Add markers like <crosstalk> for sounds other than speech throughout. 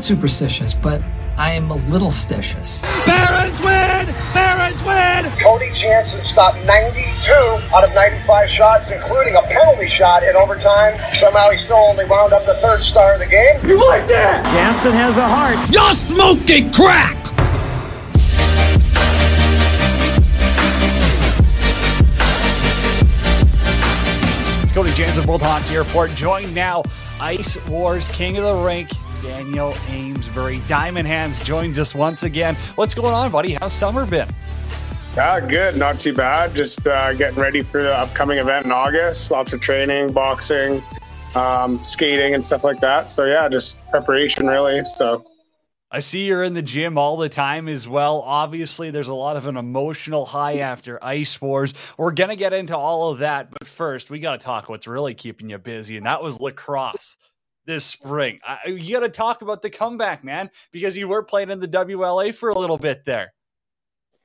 not superstitious, but I am a little stitious. Barons win! Barons win! Cody Jansen stopped 92 out of 95 shots, including a penalty shot in overtime. Somehow he still only wound up the third star of the game. You like that? Jansen has a heart. You're smoking crack! It's Cody Jansen, World Hockey Report, joined now Ice Wars King of the Rink, Daniel Amesbury. Diamond Hands joins us once again. What's going on, buddy? How's summer been? Uh, good, not too bad. Just uh, getting ready for the upcoming event in August. Lots of training, boxing, um, skating, and stuff like that. So yeah, just preparation really. So I see you're in the gym all the time as well. Obviously, there's a lot of an emotional high after Ice Wars. We're going to get into all of that. But first, we got to talk what's really keeping you busy, and that was lacrosse this spring. I, you got to talk about the comeback, man, because you were playing in the WLA for a little bit there.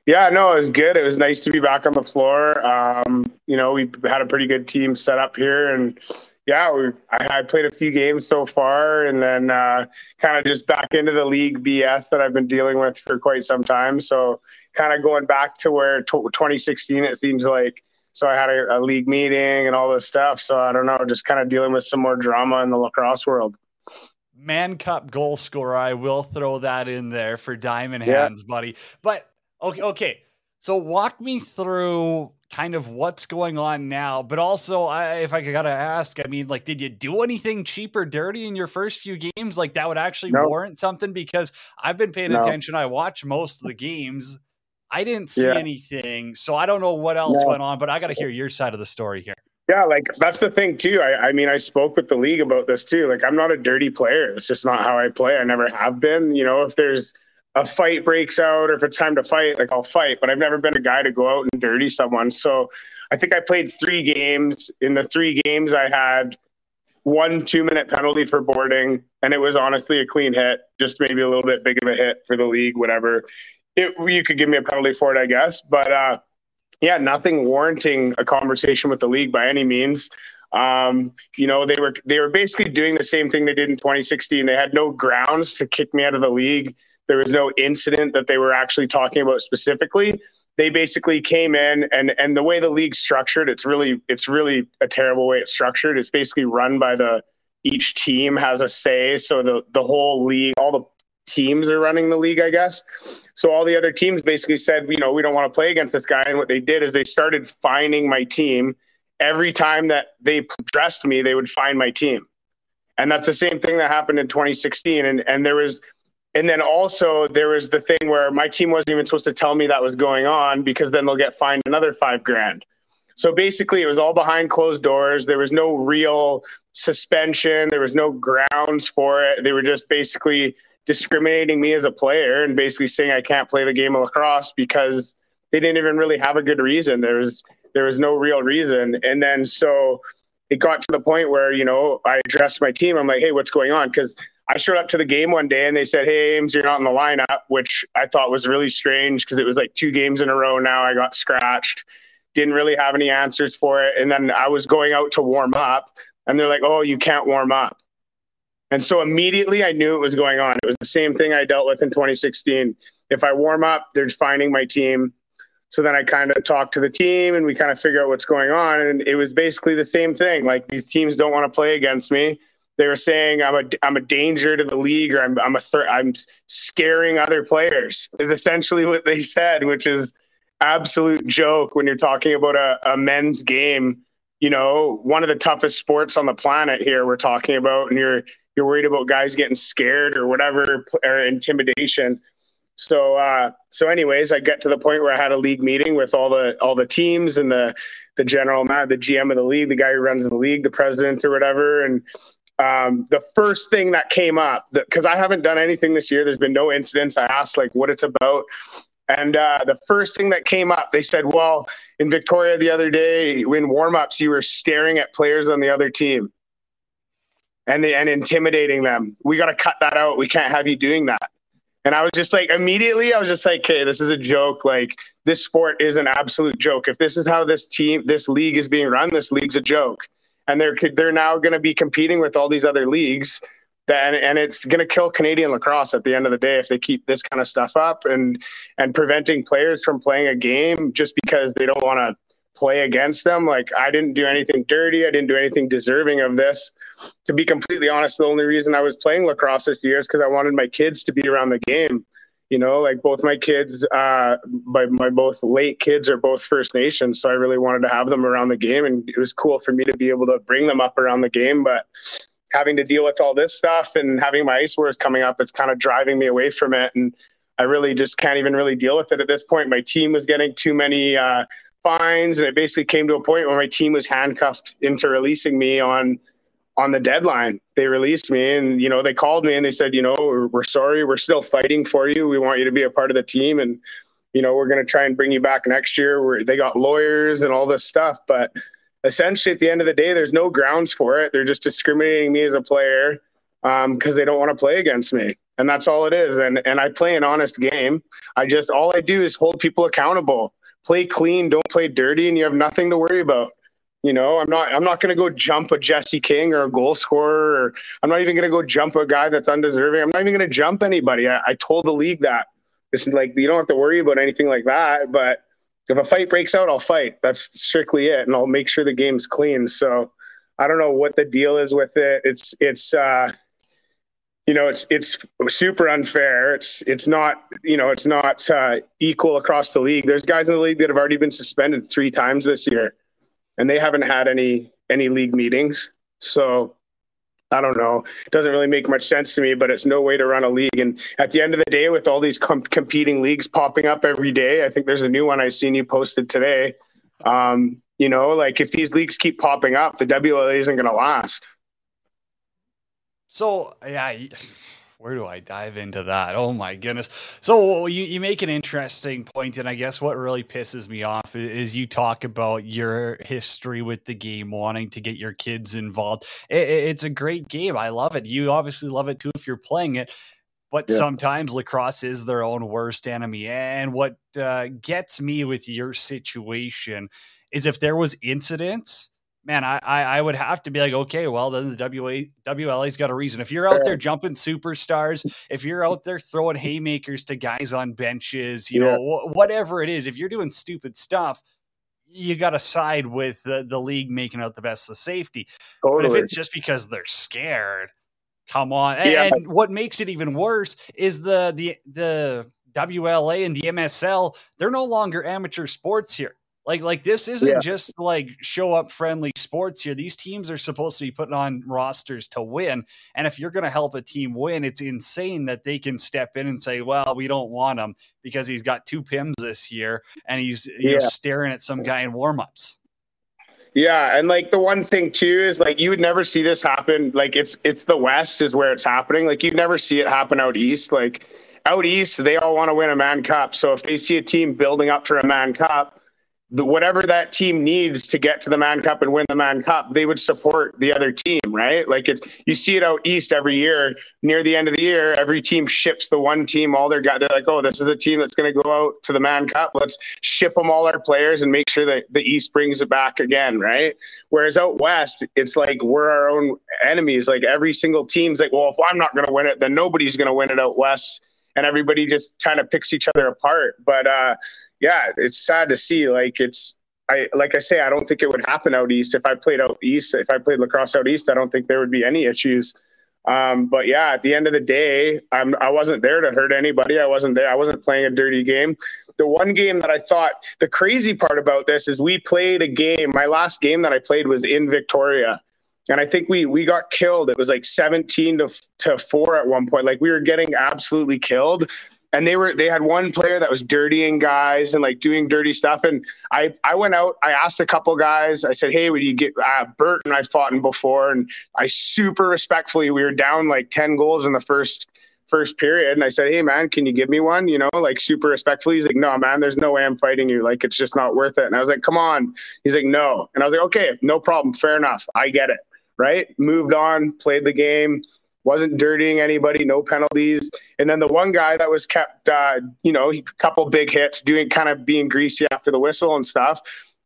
yeah, no, it was good. It was nice to be back on the floor. Um, you know, we had a pretty good team set up here, and yeah, we, I, I played a few games so far, and then uh, kind of just back into the league BS that I've been dealing with for quite some time. So kind of going back to where t- 2016 it seems like. So I had a, a league meeting and all this stuff. So I don't know, just kind of dealing with some more drama in the lacrosse world. Mann Cup goal scorer. I will throw that in there for Diamond Yeah. Hands, buddy. But okay, okay. So walk me through kind of what's going on now, but also I, if I gotta ask, I mean, like, did you do anything cheap or dirty in your first few games? Like that would actually No. warrant something because I've been paying No. attention. I watch most of the games. I didn't see Yeah. anything, so I don't know what else No. went on, but I got to hear your side of the story here. Yeah, like that's the thing too. I, I mean, I spoke with the league about this too. Like, I'm not a dirty player. It's just not how I play. I never have been. You know, if there's a fight breaks out or if it's time to fight, like I'll fight. But I've never been a guy to go out and dirty someone. So I think I played three games. In the three games, I had one two minute penalty for boarding, and it was honestly a clean hit. Just maybe a little bit big of a hit for the league, whatever. It, you could give me a penalty for it, I guess. But uh, yeah, nothing warranting a conversation with the league by any means. Um, you know, they were they were basically doing the same thing they did in 2016. They had no grounds to kick me out of the league. There was no incident that they were actually talking about specifically. They basically came in and and the way the league's structured, it's really it's really a terrible way it's structured. It's basically run by the each team has a say. So the the whole league, all the teams are running the league, I guess. So all the other teams basically said, you know, we don't want to play against this guy. And what they did is they started finding my team every time that they dressed me, they would find my team. And that's the same thing that happened in 2016. And and there was and then also there was the thing where my team wasn't even supposed to tell me that was going on because then they'll get fined another five grand. So basically it was all behind closed doors. There was no real suspension. There was no grounds for it. They were just basically discriminating me as a player and basically saying I can't play the game of lacrosse because they didn't even really have a good reason. There was there was no real reason. And then so it got to the point where, you know, I addressed my team. I'm like, hey, what's going on? Because I showed up to the game one day and they said, hey, Ames, you're not in the lineup, which I thought was really strange because it was like two games in a row now. I got scratched. Didn't really have any answers for it. And then I was going out to warm up and they're like, oh, you can't warm up. And so immediately I knew it was going on. It was the same thing I dealt with in 2016. If I warm up, they're finding my team. So then I kind of talk to the team and we kind of figure out what's going on. And it was basically the same thing. Like these teams don't want to play against me. They were saying I'm a I'm a danger to the league or I'm I'm a threat. I'm scaring other players. Is essentially what they said, which is absolute joke when you're talking about a, a men's game. You know, one of the toughest sports on the planet here we're talking about, and you're you're worried about guys getting scared or whatever or intimidation. So uh, so anyways, I get to the point where I had a league meeting with all the all the teams and the the general man, the GM of the league, the guy who runs the league, the president or whatever, and um, the first thing that came up because I haven't done anything this year. There's been no incidents. I asked like what it's about, and uh, the first thing that came up, they said, "Well, in Victoria the other day, in warm-ups, you were staring at players on the other team." And, they, and intimidating them. We got to cut that out. We can't have you doing that. And I was just like, immediately, I was just like, okay, this is a joke. Like, this sport is an absolute joke. If this is how this team, this league is being run, this league's a joke. And they're they're now going to be competing with all these other leagues. That, and it's going to kill Canadian lacrosse at the end of the day if they keep this kind of stuff up and and preventing players from playing a game just because they don't want to play against them. Like I didn't do anything dirty. I didn't do anything deserving of this. To be completely honest, the only reason I was playing lacrosse this year is because I wanted my kids to be around the game. You know, like both my kids, uh, my, my both late kids are both First Nations. So I really wanted to have them around the game. And it was cool for me to be able to bring them up around the game. But having to deal with all this stuff and having my ice wars coming up, it's kind of driving me away from it. And I really just can't even really deal with it at this point. My team was getting too many uh, fines, and it basically came to a point where my team was handcuffed into releasing me on on the deadline. They released me, and you know they called me and they said, you know, we're, we're sorry, we're still fighting for you. We want you to be a part of the team, and you know we're going to try and bring you back next year. Where they got lawyers and all this stuff, but essentially at the end of the day, there's no grounds for it. They're just discriminating me as a player because um, they don't want to play against me and that's all it is and and i play an honest game i just all i do is hold people accountable play clean, don't play dirty, and you have nothing to worry about. You know, I'm not I'm not gonna go jump a Jesse King or a goal scorer, or I'm not even gonna go jump a guy that's undeserving. I'm not even gonna jump anybody. I, I told the league that. It's like you don't have to worry about anything like that. But if a fight breaks out, I'll fight. That's strictly it, and I'll make sure the game's clean. So I don't know what the deal is with it. It's it's uh you know it's it's super unfair. It's it's not you know it's not uh, equal across the league. There's guys in the league that have already been suspended three times this year and they haven't had any any league meetings. So i don't know. It doesn't really make much sense to me but it's no way to run a league. And at the end of the day with all these com- competing leagues popping up every day i think there's a new one i seen you posted today. Um, you know like if these leagues keep popping up the wla isn't going to last so yeah, <sighs> where do I dive into that? Oh my goodness! So you you make an interesting point, and I guess what really pisses me off is you talk about your history with the game, wanting to get your kids involved. It, it's a great game. I love it. You obviously love it too if you're playing it. But yeah. sometimes lacrosse is their own worst enemy. And what uh, gets me with your situation is if there was incidents man, I, I, I would have to be like, okay, well then the WA WLA's got a reason. If you're out there jumping superstars, if you're out there throwing haymakers to guys on benches, you yeah. know, wh- whatever it is, if you're doing stupid stuff, you got to side with the, the league making out the best of safety. Totally. But if it's just because they're scared, come on. And, yeah. and what makes it even worse is the the the WLA and the MSL, they're no longer amateur sports here. Like like this isn't yeah. just like show up friendly sports here. These teams are supposed to be putting on rosters to win. And if you're going to help a team win, it's insane that they can step in and say, "Well, we don't want him because he's got two pims this year and he's you know, staring at some guy in warmups." Yeah, and like the one thing too is like you would never see this happen. Like it's it's the West is where it's happening. Like you'd never see it happen out east. Like out east, they all want to win a Mann Cup. So if they see a team building up for a Mann Cup the, whatever that team needs to get to the Mann Cup and win the Mann Cup, they would support the other team, right? Like it's you see it out east every year. Near the end of the year, every team ships the one team all their guys. They're like, oh, this is the team that's going to go out to the Mann Cup. Let's ship them all our players and make sure that the East brings it back again, right? Whereas out west, it's like we're our own enemies. Like every single team's like, well, if I'm not going to win it, then nobody's going to win it out west and everybody just kind of picks each other apart. But uh, yeah, it's sad to see. Like it's I like I say, I don't think it would happen out east. If I played out east, if I played lacrosse out east, I don't think there would be any issues. Um, but yeah, at the end of the day, I'm I wasn't there to hurt anybody. I wasn't there. I wasn't playing a dirty game. The one game that I thought the crazy part about this is we played a game. My last game that I played was in Victoria, and I think we we got killed. It was like 17 to to four at one point. Like we were getting absolutely killed and they were they had one player that was dirtying guys and like doing dirty stuff. And i i went out i asked a couple guys i said hey would you get uh, bert and i've fought him before? And i super respectfully we were down like 10 goals in the first first period. And i said hey man can you give me one? You know like super respectfully. He's like no man there's no way i'm fighting you. Like it's just not worth it. And i was like come on. He's like no. And i was like okay no problem. Fair enough. I get it. Right? Moved on played the game wasn't dirtying anybody, no penalties. And then the one guy that was kept, uh, you know, a couple big hits, doing kind of being greasy after the whistle and stuff.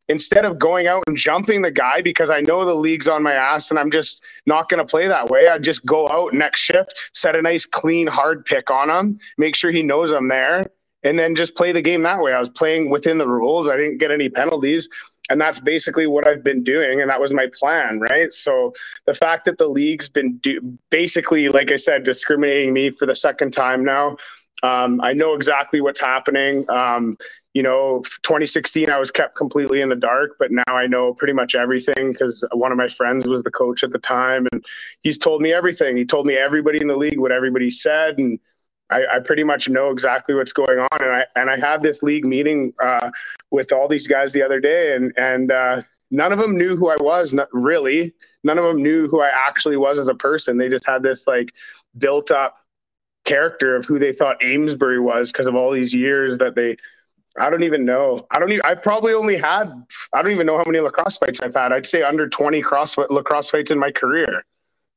Instead of going out and jumping the guy because I know the league's on my ass and I'm just not going to play that way, I'd just go out next shift, set a nice, clean, hard pick on him, make sure he knows I'm there, and then just play the game that way. I was playing within the rules. I didn't get any penalties and that's basically what I've been doing, and that was my plan, right? So the fact that the league's been do- basically, like I said, discriminating me for the second time now, um, I know exactly what's happening. Um, you know, 2016, I was kept completely in the dark, but now I know pretty much everything because one of my friends was the coach at the time, and he's told me everything. He told me everybody in the league what everybody said, and I, I, pretty much know exactly what's going on. And I and I had this league meeting uh, with all these guys the other day, and and uh, none of them knew who I was. Not really. None of them knew who I actually was as a person. They just had this like built up character of who they thought Amesbury was because of all these years that they. I don't even know. I don't even. I probably only had. I don't even know how many lacrosse fights I've had. I'd say under twenty cross lacrosse fights in my career.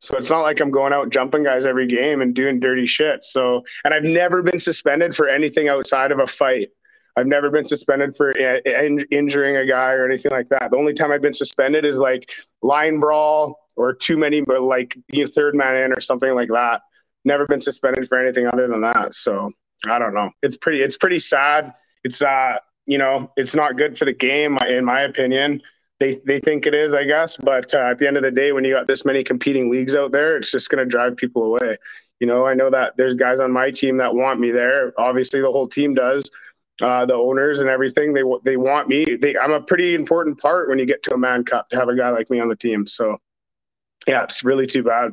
So it's not like I'm going out jumping guys every game and doing dirty shit. So, and I've never been suspended for anything outside of a fight. I've never been suspended for in- injuring a guy or anything like that. The only time I've been suspended is like line brawl or too many, but like you know, third man in or something like that. Never been suspended for anything other than that. So I don't know. It's pretty. It's pretty sad. It's uh, you know, it's not good for the game, in my opinion they they think it is, I guess. But uh, at the end of the day, when you got this many competing leagues out there, it's just going to drive people away. You know, I know that there's guys on my team that want me there. Obviously, the whole team does. Uh, the owners and everything they they want me. They, I'm a pretty important part when you get to a Mann Cup to have a guy like me on the team. So, yeah, it's really too bad.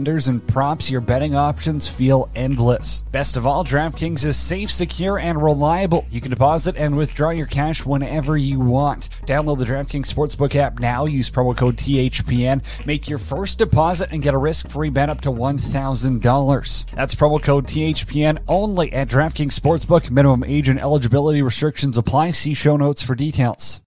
and props, your betting options feel endless. Best of all, DraftKings is safe, secure, and reliable. You can deposit and withdraw your cash whenever you want. Download the DraftKings Sportsbook app now. Use promo code THPN. Make your first deposit and get a risk free bet up to $1,000. That's promo code THPN only at DraftKings Sportsbook. Minimum age and eligibility restrictions apply. See show notes for details.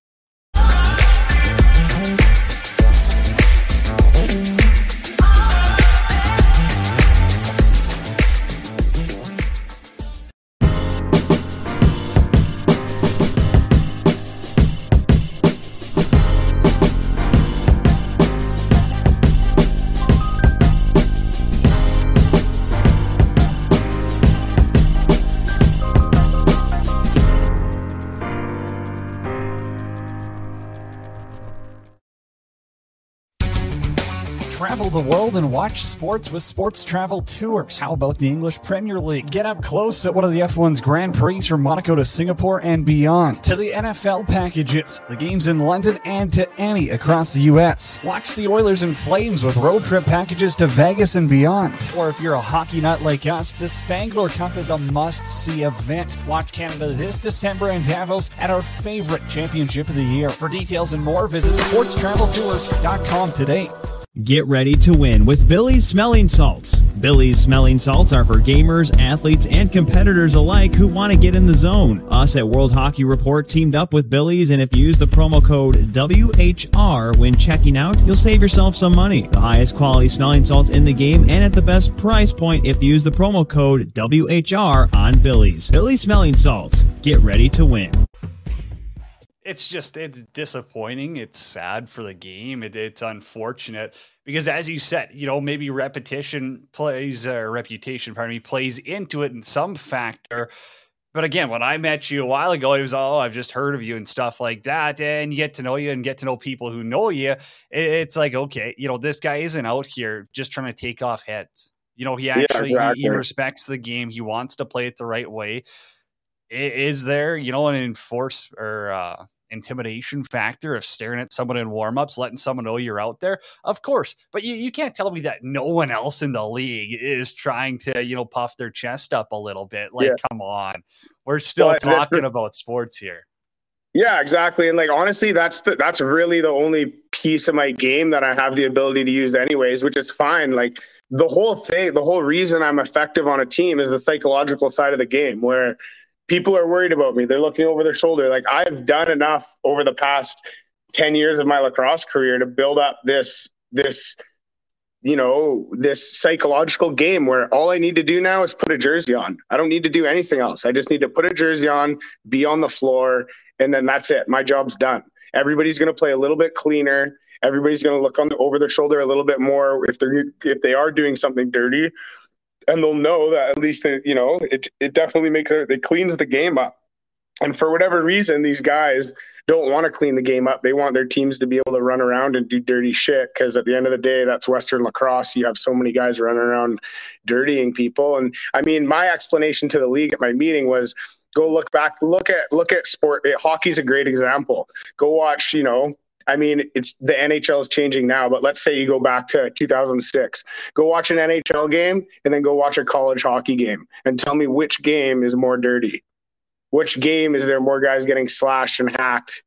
The world and watch sports with Sports Travel Tours. How about the English Premier League? Get up close at one of the F1's Grand Prix from Monaco to Singapore and beyond. To the NFL packages, the games in London and to any across the U.S. Watch the Oilers and Flames with road trip packages to Vegas and beyond. Or if you're a hockey nut like us, the Spengler Cup is a must-see event. Watch Canada this December in Davos at our favorite championship of the year. For details and more, visit sportstraveltours.com today. Get ready to win with Billy's Smelling Salts. Billy's Smelling Salts are for gamers, athletes, and competitors alike who want to get in the zone. Us at World Hockey Report teamed up with Billy's, and if you use the promo code WHR when checking out, you'll save yourself some money. The highest quality smelling salts in the game and at the best price point if you use the promo code WHR on Billy's. Billy's Smelling Salts. Get ready to win it's just it's disappointing. It's sad for the game. It, it's unfortunate because, as you said, you know maybe repetition plays or uh, reputation, pardon me, plays into it in some factor. But again, when I met you a while ago, it was oh, I've just heard of you and stuff like that, and you get to know you and get to know people who know you. It's like okay, you know this guy isn't out here just trying to take off heads. You know he actually yeah, exactly. he, he respects the game. He wants to play it the right way is there, you know, an enforce or uh, intimidation factor of staring at someone in warmups, letting someone know you're out there? Of course. But you, you can't tell me that no one else in the league is trying to, you know, puff their chest up a little bit. Like, yeah. come on. We're still well, talking about sports here. Yeah, exactly. And like honestly, that's the, that's really the only piece of my game that I have the ability to use anyways, which is fine. Like the whole thing, the whole reason I'm effective on a team is the psychological side of the game where people are worried about me. They're looking over their shoulder. Like I've done enough over the past 10 years of my lacrosse career to build up this this you know this psychological game where all I need to do now is put a jersey on. I don't need to do anything else. I just need to put a jersey on, be on the floor, and then that's it. My job's done. Everybody's going to play a little bit cleaner. Everybody's going to look on the, over their shoulder a little bit more if they're if they are doing something dirty and they'll know that at least you know it it definitely makes it it cleans the game up. And for whatever reason, these guys don't want to clean the game up. They want their teams to be able to run around and do dirty shit because at the end of the day, that's Western lacrosse. You have so many guys running around dirtying people. And I mean, my explanation to the league at my meeting was go look back, look at look at sport. Eh, hockey's a great example. Go watch, you know, I mean, it's the NHL is changing now, but let's say you go back to 2006. Go watch an NHL game and then go watch a college hockey game and tell me which game is more dirty. Which game is there more guys getting slashed and hacked?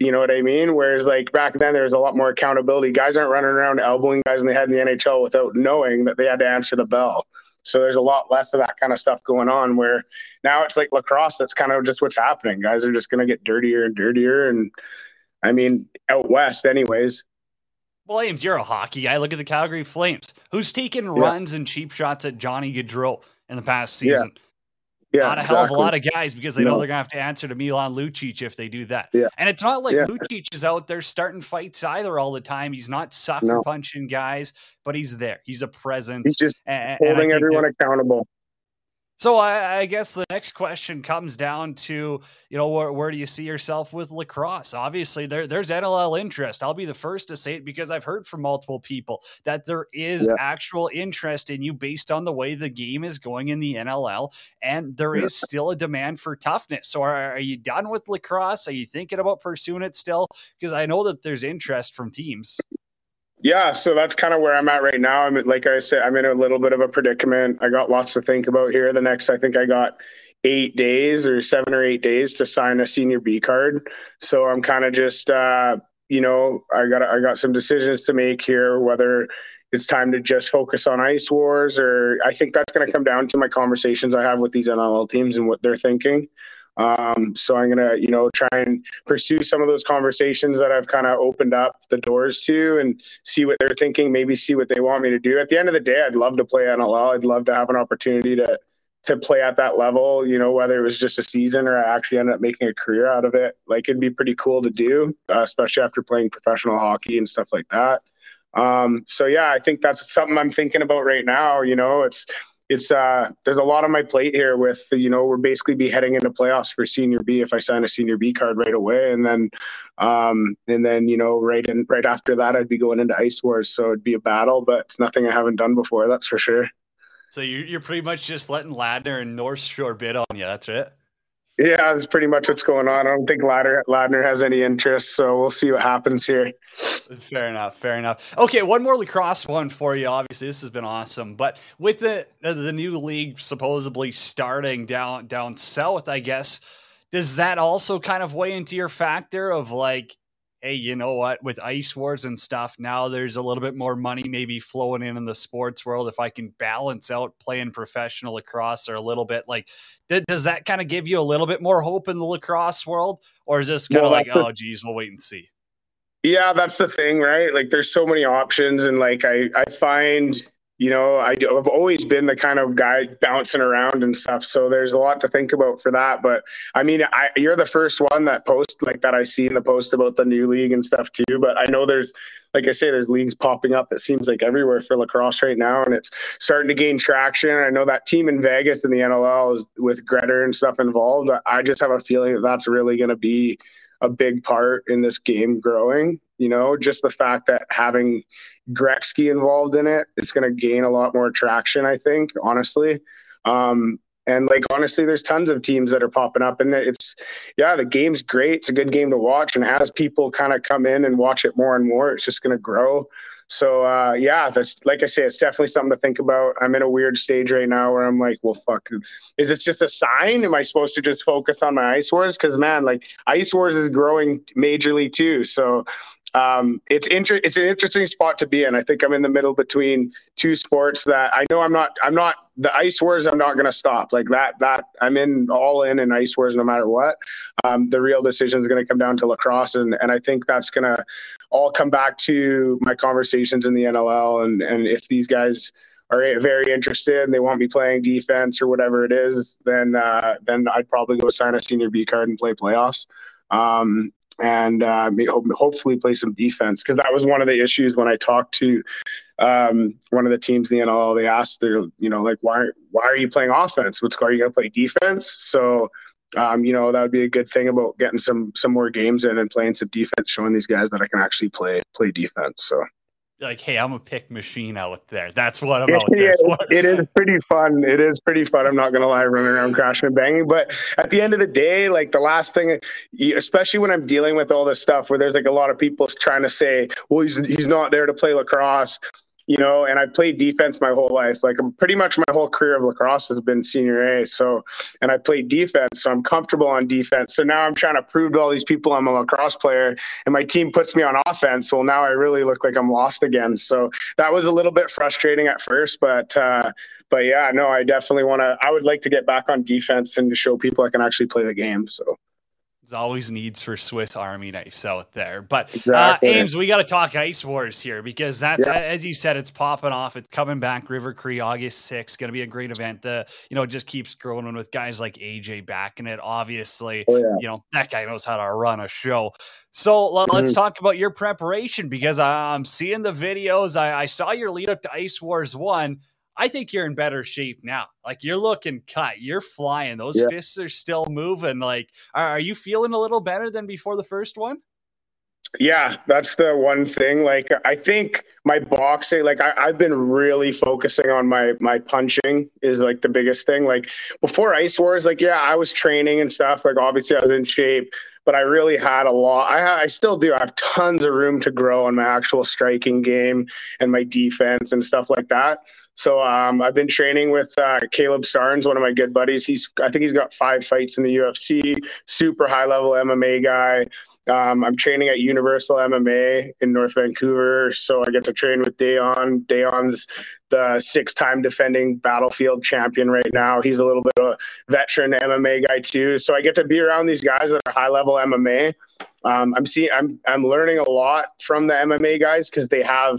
You know what I mean? Whereas like back then there was a lot more accountability. Guys aren't running around elbowing guys in the head in the NHL without knowing that they had to answer the bell. So there's a lot less of that kind of stuff going on where now it's like lacrosse that's kind of just what's happening. Guys are just going to get dirtier and dirtier and I mean, out west, anyways. Williams, you're a hockey guy. Look at the Calgary Flames. Who's taken yeah. runs and cheap shots at Johnny Gaudreau in the past season? Yeah. Yeah, not a exactly. hell of a lot of guys because they no. know they're gonna have to answer to Milan Lucic if they do that. Yeah. And it's not like yeah. Lucic is out there starting fights either all the time. He's not sucker no. punching guys, but he's there. He's a presence. He's just and, holding and everyone accountable. So I, I, guess the next question comes down to, you know, where, where do you see yourself with lacrosse? Obviously, there, there's NLL interest. I'll be the first to say it because I've heard from multiple people that there is yeah. actual interest in you based on the way the game is going in the NLL, and there yeah. is still a demand for toughness. So are, are you done with lacrosse? Are you thinking about pursuing it still? Because I know that there's interest from teams. Yeah, so that's kind of where I'm at right now. I'm like I said, I'm in a little bit of a predicament. I got lots to think about here. The next, I think I got eight days or seven or eight days to sign a senior B card. So I'm kind of just, uh, you know, I got I got some decisions to make here. Whether it's time to just focus on ice wars, or I think that's going to come down to my conversations I have with these NLL teams and what they're thinking. Um, so I'm gonna, you know, try and pursue some of those conversations that I've kind of opened up the doors to, and see what they're thinking. Maybe see what they want me to do. At the end of the day, I'd love to play NLL. I'd love to have an opportunity to to play at that level. You know, whether it was just a season or I actually ended up making a career out of it. Like it'd be pretty cool to do, uh, especially after playing professional hockey and stuff like that. Um, so yeah, I think that's something I'm thinking about right now. You know, it's it's uh there's a lot on my plate here with you know we're basically be heading into playoffs for senior B if I sign a senior B card right away and then um and then you know right in right after that I'd be going into ice wars so it'd be a battle but it's nothing I haven't done before that's for sure. So you're pretty much just letting Ladner and North Shore bid on you. That's it. Yeah, that's pretty much what's going on. I don't think Ladner, Ladner has any interest, so we'll see what happens here. Fair enough. Fair enough. Okay, one more lacrosse one for you. Obviously, this has been awesome, but with the the new league supposedly starting down down south, I guess does that also kind of weigh into your factor of like hey, you know what? With ice wars and stuff, now there's a little bit more money maybe flowing in in the sports world. If I can balance out playing professional lacrosse or a little bit, like, th- does that kind of give you a little bit more hope in the lacrosse world, or is this kind of well, like, the- oh, geez, we'll wait and see? Yeah, that's the thing, right? Like, there's so many options, and like, I I find you know, I, have always been the kind of guy bouncing around and stuff. So there's a lot to think about for that. But I mean, I, you're the first one that post like that I see in the post about the new league and stuff too. But I know there's, like I say, there's leagues popping up. It seems like everywhere for lacrosse right now, and it's starting to gain traction. I know that team in Vegas in the NLL is with Greider and stuff involved. I just have a feeling that that's really going to be a big part in this game growing. You know, just the fact that having Gretzky involved in it, it's going to gain a lot more traction. I think, honestly. Um, And like honestly, there's tons of teams that are popping up, and it's yeah, the game's great. It's a good game to watch, and as people kind of come in and watch it more and more, it's just going to grow. So uh, yeah, that's like I say, it's definitely something to think about. I'm in a weird stage right now where I'm like, well, fuck, is this just a sign? Am I supposed to just focus on my Ice Wars? Because man, like Ice Wars is growing majorly too. So um, it's inter- it's an interesting spot to be in. I think I'm in the middle between two sports that I know I'm not I'm not the ice wars I'm not going to stop like that that I'm in all in in ice wars no matter what. Um, the real decision is going to come down to lacrosse and and I think that's going to all come back to my conversations in the NLL and and if these guys are very interested and they want me playing defense or whatever it is, then uh, then I'd probably go sign a senior B card and play playoffs. Um, and uh, hopefully play some defense because that was one of the issues when I talked to um, one of the teams in the NLL. They asked, "They're you know like why why are you playing offense? What's are you going to play defense?" So um, you know that would be a good thing about getting some some more games in and playing some defense, showing these guys that I can actually play play defense. So like, hey, I'm a pick machine out there. That's what I'm <laughs> out there for. it is <laughs> pretty fun. It is pretty fun. I'm not gonna lie, running around crashing and banging. But at the end of the day, like the last thing, especially when I'm dealing with all this stuff, where there's like a lot of people trying to say, well, he's he's not there to play lacrosse you know, and I played defense my whole life. Like pretty much my whole career of lacrosse has been senior A. So, and I played defense, so I'm comfortable on defense. So now I'm trying to prove to all these people I'm a lacrosse player, and my team puts me on offense. Well, now I really look like I'm lost again. So that was a little bit frustrating at first, but uh, but yeah, no, I definitely want to. I would like to get back on defense and to show people I can actually play the game. So. There's always needs for Swiss Army knives out there. But uh, exactly. uh, Ames, we got to talk Ice Wars here because that's, yeah. as you said, it's popping off. It's coming back. River Cree, August 6th. Going to be a great event. The, you know, it just keeps growing with guys like AJ backing it. Obviously, oh, yeah. you know, that guy knows how to run a show. So mm-hmm. let's talk about your preparation because I'm seeing the videos. I, I saw your lead up to Ice Wars 1 I think you're in better shape now. Like you're looking cut, you're flying. Those yeah. fists are still moving. Like, are, are, you feeling a little better than before the first one? Yeah, that's the one thing. Like, I think my boxing, like, I, have been really focusing on my my punching is like the biggest thing. Like before Ice Wars, like, yeah, I was training and stuff. Like, obviously, I was in shape, but I really had a lot. I, I still do. I have tons of room to grow on my actual striking game and my defense and stuff like that. So um, I've been training with uh, Caleb Starnes, one of my good buddies. He's I think he's got five fights in the UFC. Super high level MMA guy. Um, I'm training at Universal MMA in North Vancouver, so I get to train with Dayon. Dayon's the six-time defending Battlefield champion right now. He's a little bit of a veteran MMA guy too, so I get to be around these guys that are high-level MMA. Um, I'm seeing, I'm, I'm learning a lot from the MMA guys because they have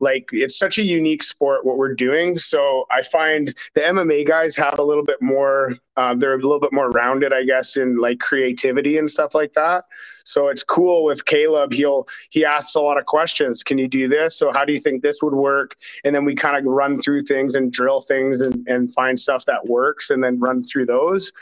like it's such a unique sport what we're doing. So i find the mma guys have a little bit more uh, they're a little bit more rounded i guess in like creativity and stuff like that. So it's cool with caleb. He'll he asks a lot of questions. Can you do this? So how do you think this would work? And then we kind of run through things and drill things and, and find stuff that works and then run through those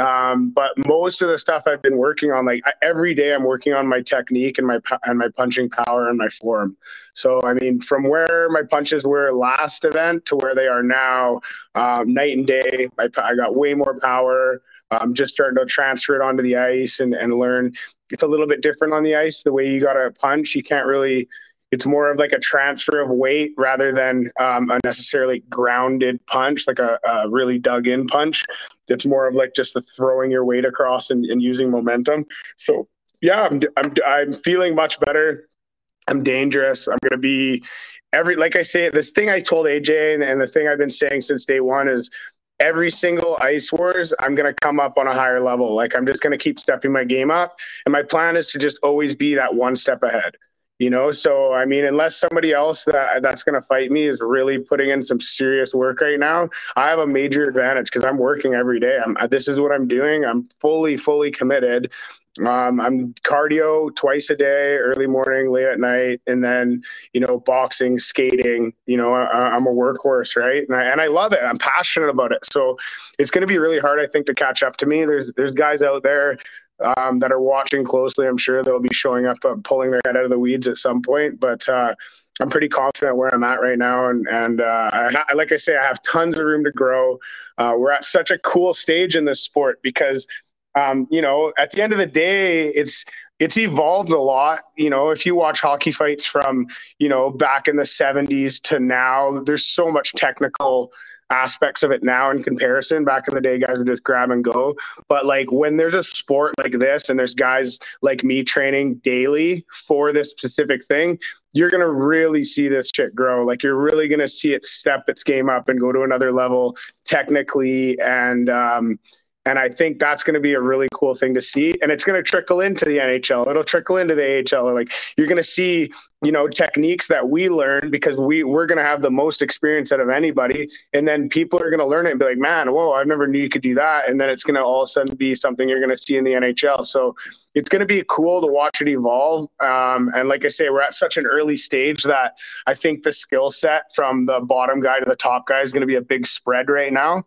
um, but most of the stuff I've been working on, like every day, I'm working on my technique and my and my punching power and my form. So I mean, from where my punches were last event to where they are now, um, night and day. I, I got way more power. I'm just starting to transfer it onto the ice and, and learn. It's a little bit different on the ice. The way you got to punch, you can't really it's more of like a transfer of weight rather than um, a necessarily grounded punch, like a, a, really dug in punch. It's more of like just the throwing your weight across and, and using momentum. So yeah, I'm, I'm, I'm feeling much better. I'm dangerous. I'm going to be every, like I say, this thing I told AJ and, and the thing I've been saying since day one is every single ice wars i'm going to come up on a higher level like i'm just going to keep stepping my game up and my plan is to just always be that one step ahead you know? So i mean unless somebody else that that's going to fight me is really putting in some serious work right now i have a major advantage because i'm working every day. I'm this is what i'm doing. I'm fully fully committed. Um, i'm cardio twice a day early morning late at night and then you know boxing skating you know I, am a workhorse right? And I, and I love it. I'm passionate about it. So it's going to be really hard i think to catch up to me. There's there's guys out there um, that are watching closely. I'm sure they'll be showing up, uh, pulling their head out of the weeds at some point. But uh, I'm pretty confident where I'm at right now, and and uh, I, like I say, I have tons of room to grow. Uh, we're at such a cool stage in this sport because, um, you know, at the end of the day, it's it's evolved a lot. You know, if you watch hockey fights from you know back in the 70s to now, there's so much technical aspects of it now in comparison. Back in the day, guys would just grab and go. But like when there's a sport like this and there's guys like me training daily for this specific thing, you're going to really see this shit grow. Like you're really going to see it step its game up and go to another level technically and, um, and I think that's going to be a really cool thing to see. And it's going to trickle into the NHL. It'll trickle into the AHL. Like you're going to see, you know, techniques that we learn because we we're going to have the most experience out of anybody. And then people are going to learn it and be like, man, whoa, I never knew you could do that. And then it's going to all of a sudden be something you're going to see in the NHL. So it's going to be cool to watch it evolve. Um, and like I say, we're at such an early stage that I think the skill set from the bottom guy to the top guy is going to be a big spread right now.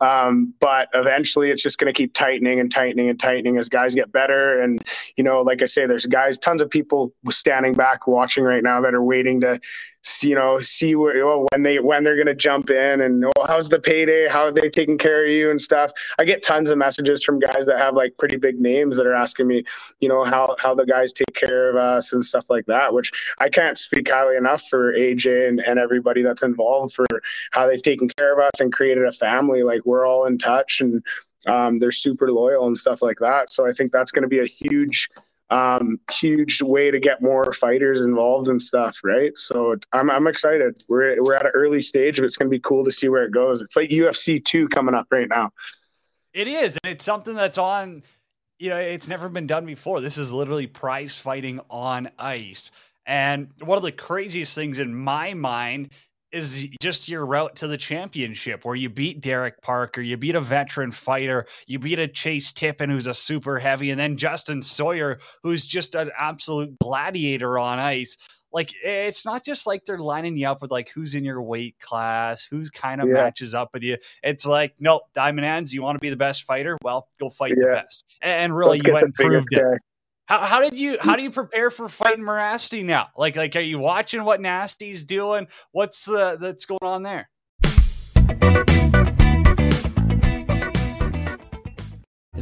Um, but eventually it's just going to keep tightening and tightening and tightening as guys get better. And, you know, like I say, there's guys, tons of people standing back watching right now that are waiting to you know, see where oh, when they when they're to jump in and oh, how's the payday? How are they taking care of you and stuff. I get tons of messages from guys that have like pretty big names that are asking me, you know, how how the guys take care of us and stuff like that. Which I can't speak highly enough for AJ and, and everybody that's involved for how they've taken care of us and created a family. Like we're all in touch and um, they're super loyal and stuff like that. So I think that's going to be a huge um, huge way to get more fighters involved and stuff, right? So I'm I'm excited. We're we're at an early stage, but it's going to be cool to see where it goes. It's like UFC two coming up right now. It is, and it's something that's on. You know, it's never been done before. This is literally prize fighting on ice. And one of the craziest things in my mind is just your route to the championship where you beat Derek Parker, you beat a veteran fighter, you beat a Chase Tippin who's a super heavy, and then Justin Sawyer who's just an absolute gladiator on ice. Like it's not just like they're lining you up with like who's in your weight class, who's kind of yeah. matches up with you. It's like, nope, Diamond Hands, you want to be the best fighter? Well, go fight yeah. the best. And really, Let's you went and proved it. How, how did you how mm. do you prepare for fighting Morasti now? Like like are you watching what Nasty's doing? What's the that's going on there?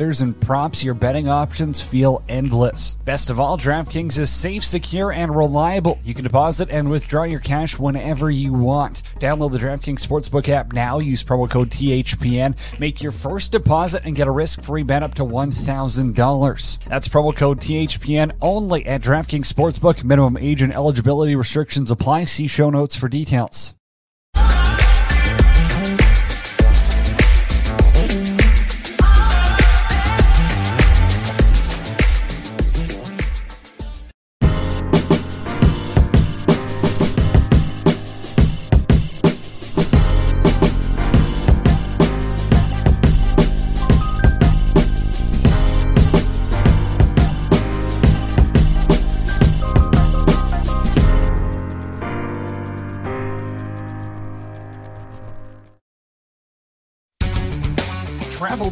and props, your betting options feel endless. Best of all, DraftKings is safe, secure, and reliable. You can deposit and withdraw your cash whenever you want. Download the DraftKings Sportsbook app now. Use promo code THPN. Make your first deposit and get a risk free bet up to $1,000. That's promo code THPN only at DraftKings Sportsbook. Minimum age and eligibility restrictions apply. See show notes for details.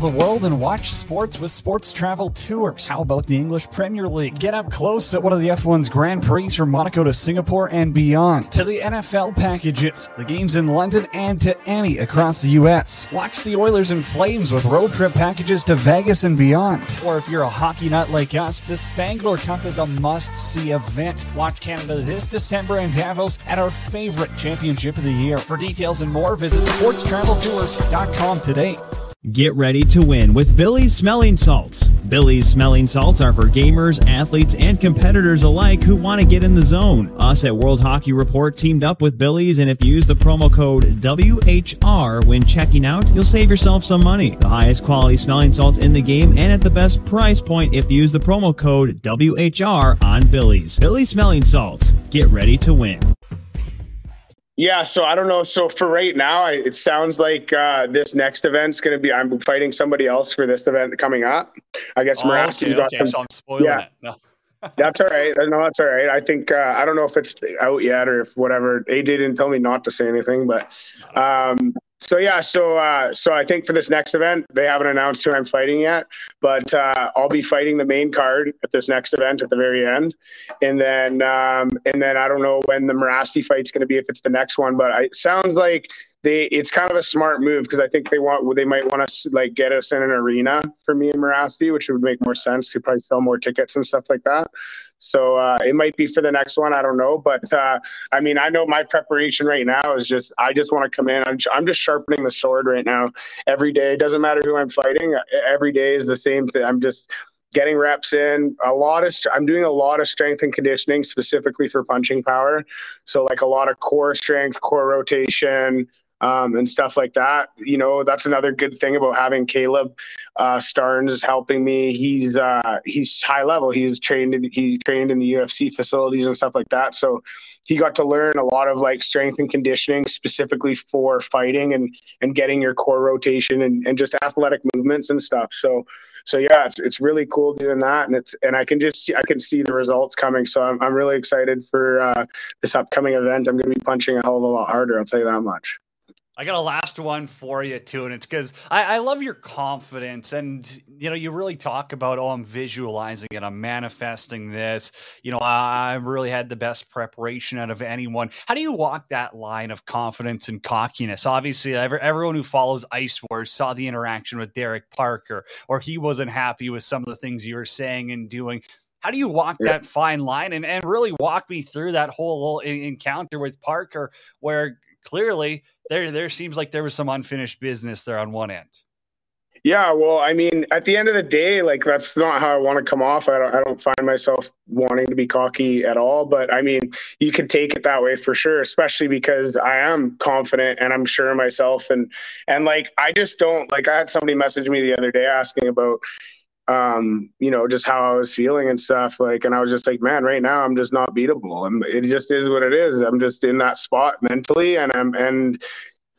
The world and watch sports with Sports Travel Tours. How about the English Premier League? Get up close at one of the F1's Grand Prix from Monaco to Singapore and beyond. To the NFL packages, the games in London and to any across the U.S. Watch the Oilers and Flames with road trip packages to Vegas and beyond. Or if you're a hockey nut like us, the Spengler Cup is a must-see event. Watch Canada this December in Davos at our favorite championship of the year. For details and more, visit sportstraveltours.com today. Get ready to win with Billy's Smelling Salts. Billy's Smelling Salts are for gamers, athletes, and competitors alike who want to get in the zone. Us at World Hockey Report teamed up with Billy's, and if you use the promo code WHR when checking out, you'll save yourself some money. The highest quality smelling salts in the game and at the best price point if you use the promo code WHR on Billy's. Billy's Smelling Salts. Get ready to win. Yeah, so I don't know. So for right now, I, it sounds like uh, this next event's going to be. I'm fighting somebody else for this event coming up. I guess Oh, Marassi's okay, got okay, some. so I'm spoiling yeah. it. No. <laughs> That's all right. No, that's all right. I think uh, I don't know if it's out yet or if whatever. AJ didn't tell me not to say anything, but um, so yeah. So uh, so I think for this next event, they haven't announced who I'm fighting yet, but uh, I'll be fighting the main card at this next event at the very end, and then um, and then I don't know when the Marasti fight's going to be if it's the next one, but it sounds like they it's kind of a smart move because I think they want they might want to like get us in an arena for me and Marasti, which would make more sense to probably sell more tickets and stuff like that. So uh, it might be for the next one. I don't know, but uh, I mean, I know my preparation right now is just I just want to come in. I'm, I'm just sharpening the sword right now every day. It doesn't matter who I'm fighting. Every day is the same thing. I'm just getting reps in a lot of i'm doing a lot of strength and conditioning specifically for punching power so like a lot of core strength core rotation um, and stuff like that. You know, that's another good thing about having Caleb uh, Starnes helping me. He's uh, he's high level. He's trained in, he trained in the UFC facilities and stuff like that. So he got to learn a lot of like strength and conditioning specifically for fighting and and getting your core rotation and, and just athletic movements and stuff. So so yeah, it's, it's really cool doing that, and it's and I can just see, I can see the results coming. So I'm I'm really excited for uh, this upcoming event. I'm going to be punching a hell of a lot harder. I'll tell you that much. I got a last one for you too, and it's because I, I, love your confidence, and you know you really talk about oh I'm visualizing it, I'm manifesting this. You know I, I really had the best preparation out of anyone. How do you walk that line of confidence and cockiness? Obviously, every, everyone who follows Ice Wars saw the interaction with Derek Parker, or he wasn't happy with some of the things you were saying and doing. How do you walk yeah. that fine line and, and really walk me through that whole encounter with Parker where clearly there there seems like there was some unfinished business there on one end. Yeah, well, I mean, at the end of the day, like that's not how I want to come off. I don't, I don't find myself wanting to be cocky at all. But I mean, you could take it that way for sure, especially because I am confident and I'm sure myself. And and like I just don't like. I had somebody message me the other day asking about, um, you know, just how I was feeling and stuff. Like, and I was just like, man, right now I'm just not beatable. I'm, it just is what it is. I'm just in that spot mentally, and I'm and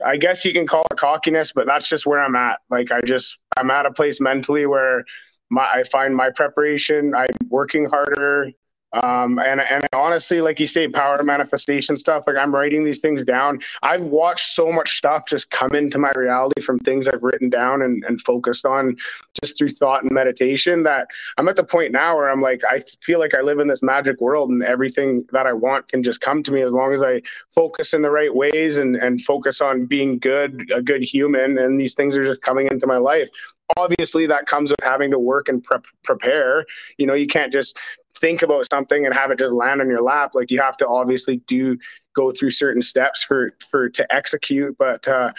I guess you can call it cockiness, but that's just where I'm at. Like I just I'm at a place mentally where my I find my preparation, I'm working harder. Um, and and honestly, like you say, power manifestation stuff. Like I'm writing these things down. I've watched so much stuff just come into my reality from things I've written down and, and focused on just through thought and meditation. That I'm at the point now where I'm like, I feel like I live in this magic world, and everything that I want can just come to me as long as I focus in the right ways and and focus on being good, a good human. And these things are just coming into my life obviously that comes with having to work and prep, prepare you know you can't just think about something and have it just land on your lap like you have to obviously do go through certain steps for for to execute but uh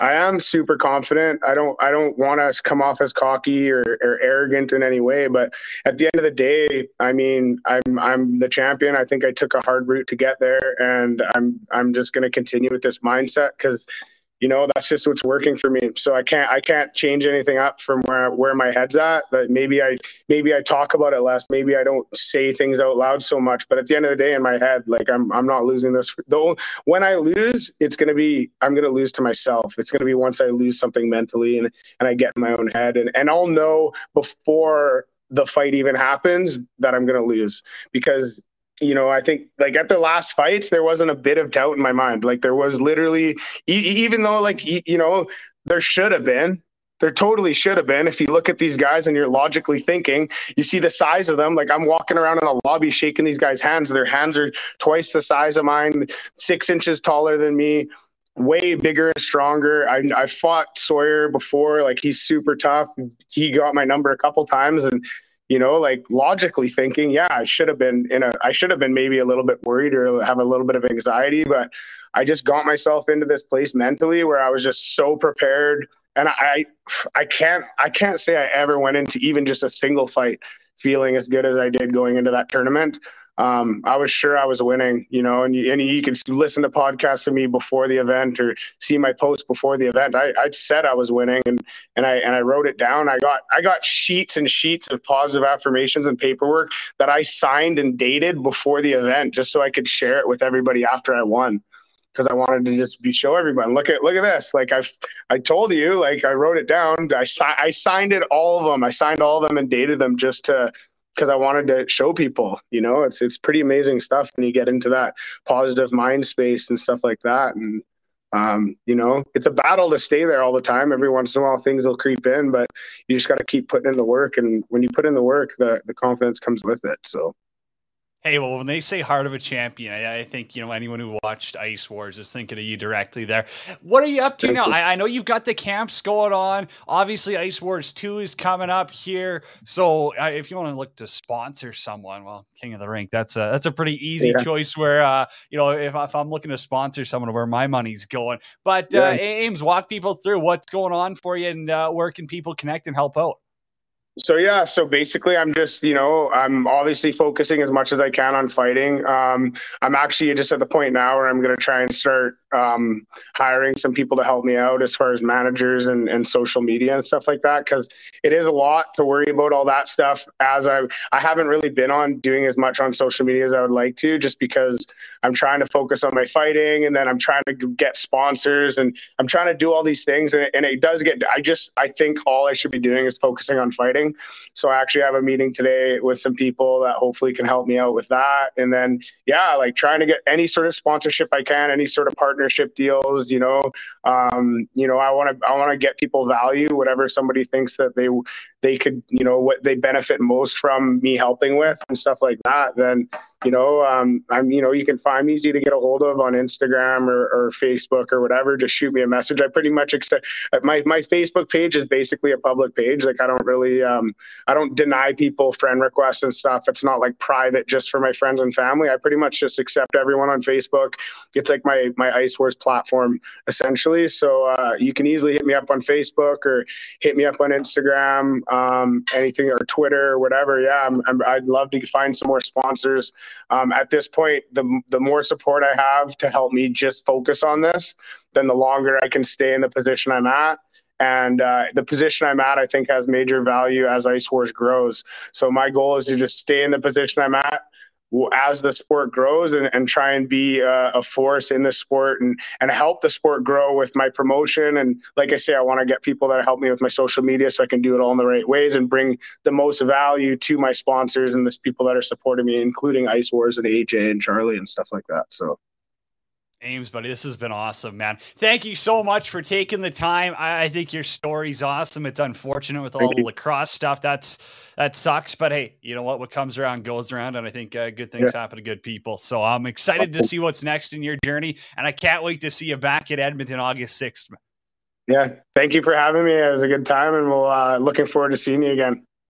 I am super confident. I don't I don't want to come off as cocky or, or arrogant in any way, but at the end of the day, I mean, I'm I'm the champion. I think I took a hard route to get there and I'm I'm just going to continue with this mindset cuz you know that's just what's working for me. So i can't i can't change anything up from where where my head's at. But maybe i maybe i talk about it less. Maybe i don't say things out loud so much. But at the end of the day in my head like i'm i'm not losing this. Though when i lose it's going to be i'm going to lose to myself. It's going to be once i lose something mentally and and i get in my own head. And and i'll know before the fight even happens that i'm going to lose. Because you know, I think like at the last fights, there wasn't a bit of doubt in my mind. Like there was literally, e- even though like, you know, there should have been, there totally should have been. If you look at these guys and you're logically thinking, you see the size of them. Like I'm walking around in the lobby shaking these guys' hands. Their hands are twice the size of mine, six inches taller than me, way bigger and stronger. I I fought Sawyer before. Like he's super tough. He got my number a couple times and you know like logically thinking yeah i should have been in a i should have been maybe a little bit worried or have a little bit of anxiety but i just got myself into this place mentally where i was just so prepared. And i i can't i can't say i ever went into even just a single fight feeling as good as i did going into that tournament um, I was sure I was winning, you know, and you, and you can listen to podcasts of me before the event or see my post before the event. I, I said I was winning and, and I, and I wrote it down. I got, I got sheets and sheets of positive affirmations and paperwork that I signed and dated before the event just so I could share it with everybody after I won. because I wanted to just be show everyone. Look at look at this. Like I I told you, like I wrote it down. I si- I signed it all of them. I signed all of them and dated them just to because I wanted to show people. You know, it's it's pretty amazing stuff when you get into that positive mind space and stuff like that. And um, you know, it's a battle to stay there all the time. Every once in a while, things will creep in, but you just got to keep putting in the work. And when you put in the work, the the confidence comes with it. So. Hey, well, when they say heart of a champion, I, I, think, you know, anyone who watched Ice Wars is thinking of you directly there. What are you up to now? I, I, know you've got the camps going on. Obviously, Ice Wars 2 is coming up here. So uh, if you want to look to sponsor someone, well, King of the Rink, that's a, that's a pretty easy yeah. choice where, uh, you know, if, if, I'm looking to sponsor someone, where my money's going. But uh, yeah. Ames, walk people through what's going on for you and uh, where can people connect and help out? So yeah, so basically, I'm just you know I'm obviously focusing as much as I can on fighting. Um, I'm actually just at the point now where I'm going to try and start um, hiring some people to help me out as far as managers and, and social media and stuff like that because it is a lot to worry about all that stuff. As I I haven't really been on doing as much on social media as I would like to, just because I'm trying to focus on my fighting and then I'm trying to get sponsors and I'm trying to do all these things and, and it does get. I just I think all I should be doing is focusing on fighting. So I actually have a meeting today with some people that hopefully can help me out with that. And then, yeah, like trying to get any sort of sponsorship I can, any sort of partnership deals, you know, um, you know, I want to, I want to get people value, whatever somebody thinks that they, they could, you know, what they benefit most from me helping with and stuff like that. Then, you know, um, I'm, you know, you can find me easy to get a hold of on Instagram or, or Facebook or whatever. Just shoot me a message. I pretty much accept my, my Facebook page is basically a public page. Like I don't really, um, I don't deny people friend requests and stuff. It's not like private just for my friends and family. I pretty much just accept everyone on Facebook. It's like my, my Ice Wars platform essentially. So uh, you can easily hit me up on Facebook or hit me up on Instagram, um, anything or Twitter or whatever. Yeah, i would love to find some more sponsors. Um, at this point, the the more support I have to help me just focus on this, then the longer I can stay in the position I'm at. And uh, the position I'm at, I think, has major value as Ice Wars grows. So my goal is to just stay in the position I'm at, as the sport grows and, and try and be a, a, force in the sport and, and help the sport grow with my promotion. And like I say, I want to get people that help me with my social media so I can do it all in the right ways and bring the most value to my sponsors and the people that are supporting me, including Ice Wars and AJ and Charlie and stuff like that. So. Ames, buddy. This has been awesome, man. Thank you so much for taking the time. I, I think your story's awesome. It's unfortunate with all the lacrosse stuff. That's that sucks, but hey, you know what? What comes around goes around, and I think uh, good things yeah. happen to good people. So I'm excited to see what's next in your journey, and I can't wait to see you back at Edmonton August sixth. Yeah, thank you for having me. It was a good time, and we'll uh, looking forward to seeing you again.